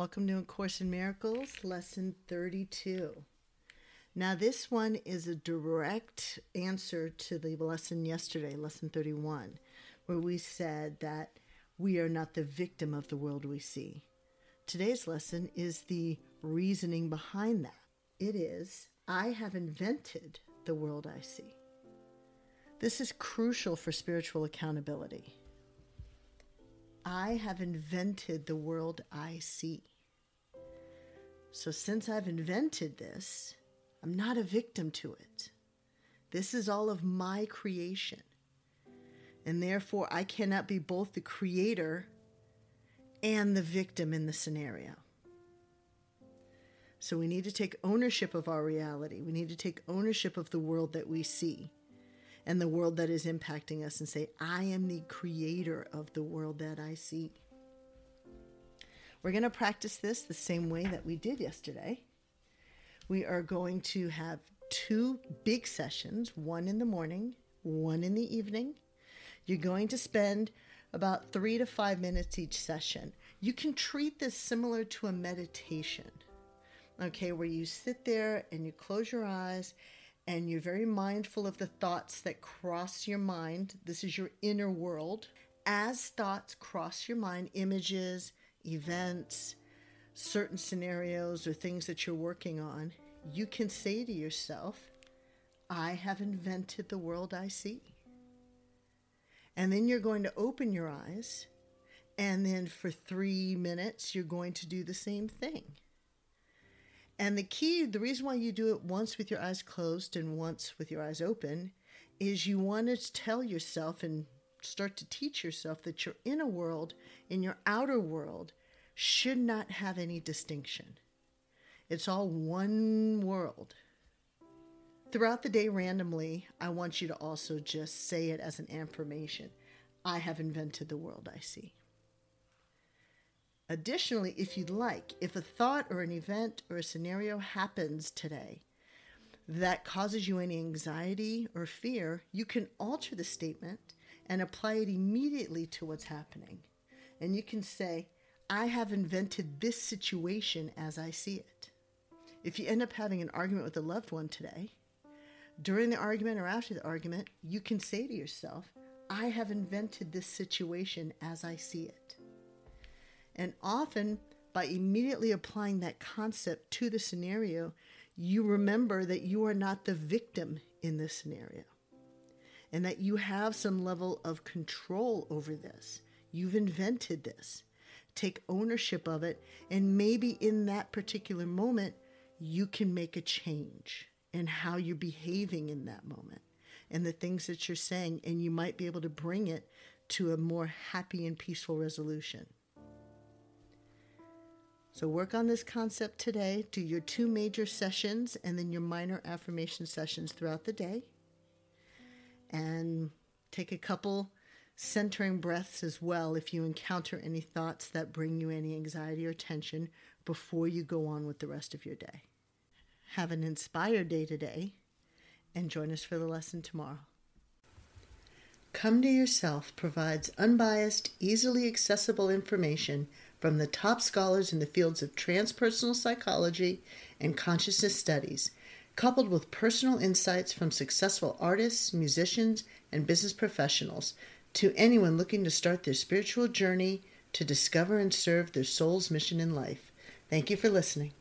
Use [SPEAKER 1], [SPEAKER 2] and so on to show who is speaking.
[SPEAKER 1] Welcome to A Course in Miracles, Lesson 32. Now, this one is a direct answer to the lesson yesterday, Lesson 31, where we said that we are not the victim of the world we see. Today's lesson is the reasoning behind that. It is, I have invented the world I see. This is crucial for spiritual accountability. I have invented the world I see. So, since I've invented this, I'm not a victim to it. This is all of my creation. And therefore, I cannot be both the creator and the victim in the scenario. So, we need to take ownership of our reality. We need to take ownership of the world that we see and the world that is impacting us and say, I am the creator of the world that I see. We're going to practice this the same way that we did yesterday. We are going to have two big sessions, one in the morning, one in the evening. You're going to spend about three to five minutes each session. You can treat this similar to a meditation, okay, where you sit there and you close your eyes and you're very mindful of the thoughts that cross your mind. This is your inner world. As thoughts cross your mind, images, events, certain scenarios, or things that you're working on, you can say to yourself, I have invented the world I see. And then you're going to open your eyes, and then for three minutes, you're going to do the same thing. And the key, the reason why you do it once with your eyes closed and once with your eyes open, is you want to tell yourself and start to teach yourself that your inner world and your outer world should not have any distinction. It's all one world. Throughout the day, randomly, I want you to also just say it as an affirmation I have invented the world I see. Additionally, if you'd like, if a thought or an event or a scenario happens today that causes you any anxiety or fear, you can alter the statement and apply it immediately to what's happening. And you can say, I have invented this situation as I see it. If you end up having an argument with a loved one today, during the argument or after the argument, you can say to yourself, I have invented this situation as I see it. And often, by immediately applying that concept to the scenario, you remember that you are not the victim in this scenario and that you have some level of control over this. You've invented this. Take ownership of it, and maybe in that particular moment, you can make a change in how you're behaving in that moment and the things that you're saying, and you might be able to bring it to a more happy and peaceful resolution. So, work on this concept today. Do your two major sessions and then your minor affirmation sessions throughout the day. And take a couple centering breaths as well if you encounter any thoughts that bring you any anxiety or tension before you go on with the rest of your day. Have an inspired day today and join us for the lesson tomorrow. Come to Yourself provides unbiased, easily accessible information from the top scholars in the fields of transpersonal psychology and consciousness studies, coupled with personal insights from successful artists, musicians, and business professionals to anyone looking to start their spiritual journey to discover and serve their soul's mission in life. Thank you for listening.